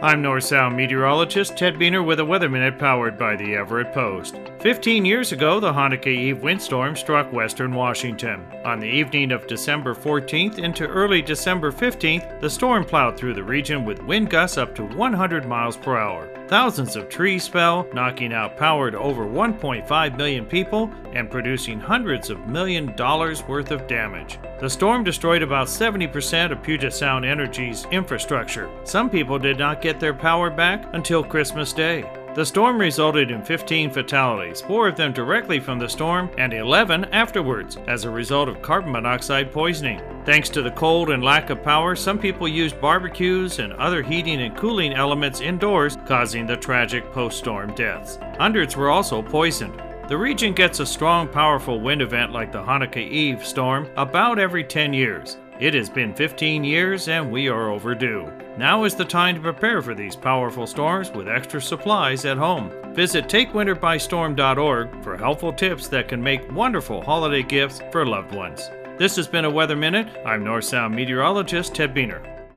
I'm North Sound meteorologist Ted Buehner with a Weather Minute powered by the Everett Post. Fifteen years ago, the Hanukkah Eve windstorm struck western Washington. On the evening of December 14th into early December 15th, the storm plowed through the region with wind gusts up to 100 miles per hour. Thousands of trees fell, knocking out power to over 1.5 million people and producing hundreds of million dollars worth of damage. The storm destroyed about 70% of Puget Sound Energy's infrastructure. Some people did not get their power back until Christmas Day. The storm resulted in 15 fatalities, four of them directly from the storm, and 11 afterwards as a result of carbon monoxide poisoning. Thanks to the cold and lack of power, some people used barbecues and other heating and cooling elements indoors, causing the tragic post storm deaths. Hundreds were also poisoned. The region gets a strong, powerful wind event like the Hanukkah Eve storm about every 10 years. It has been 15 years and we are overdue. Now is the time to prepare for these powerful storms with extra supplies at home. Visit TakeWinterByStorm.org for helpful tips that can make wonderful holiday gifts for loved ones. This has been a Weather Minute. I'm North Sound meteorologist Ted Buehner.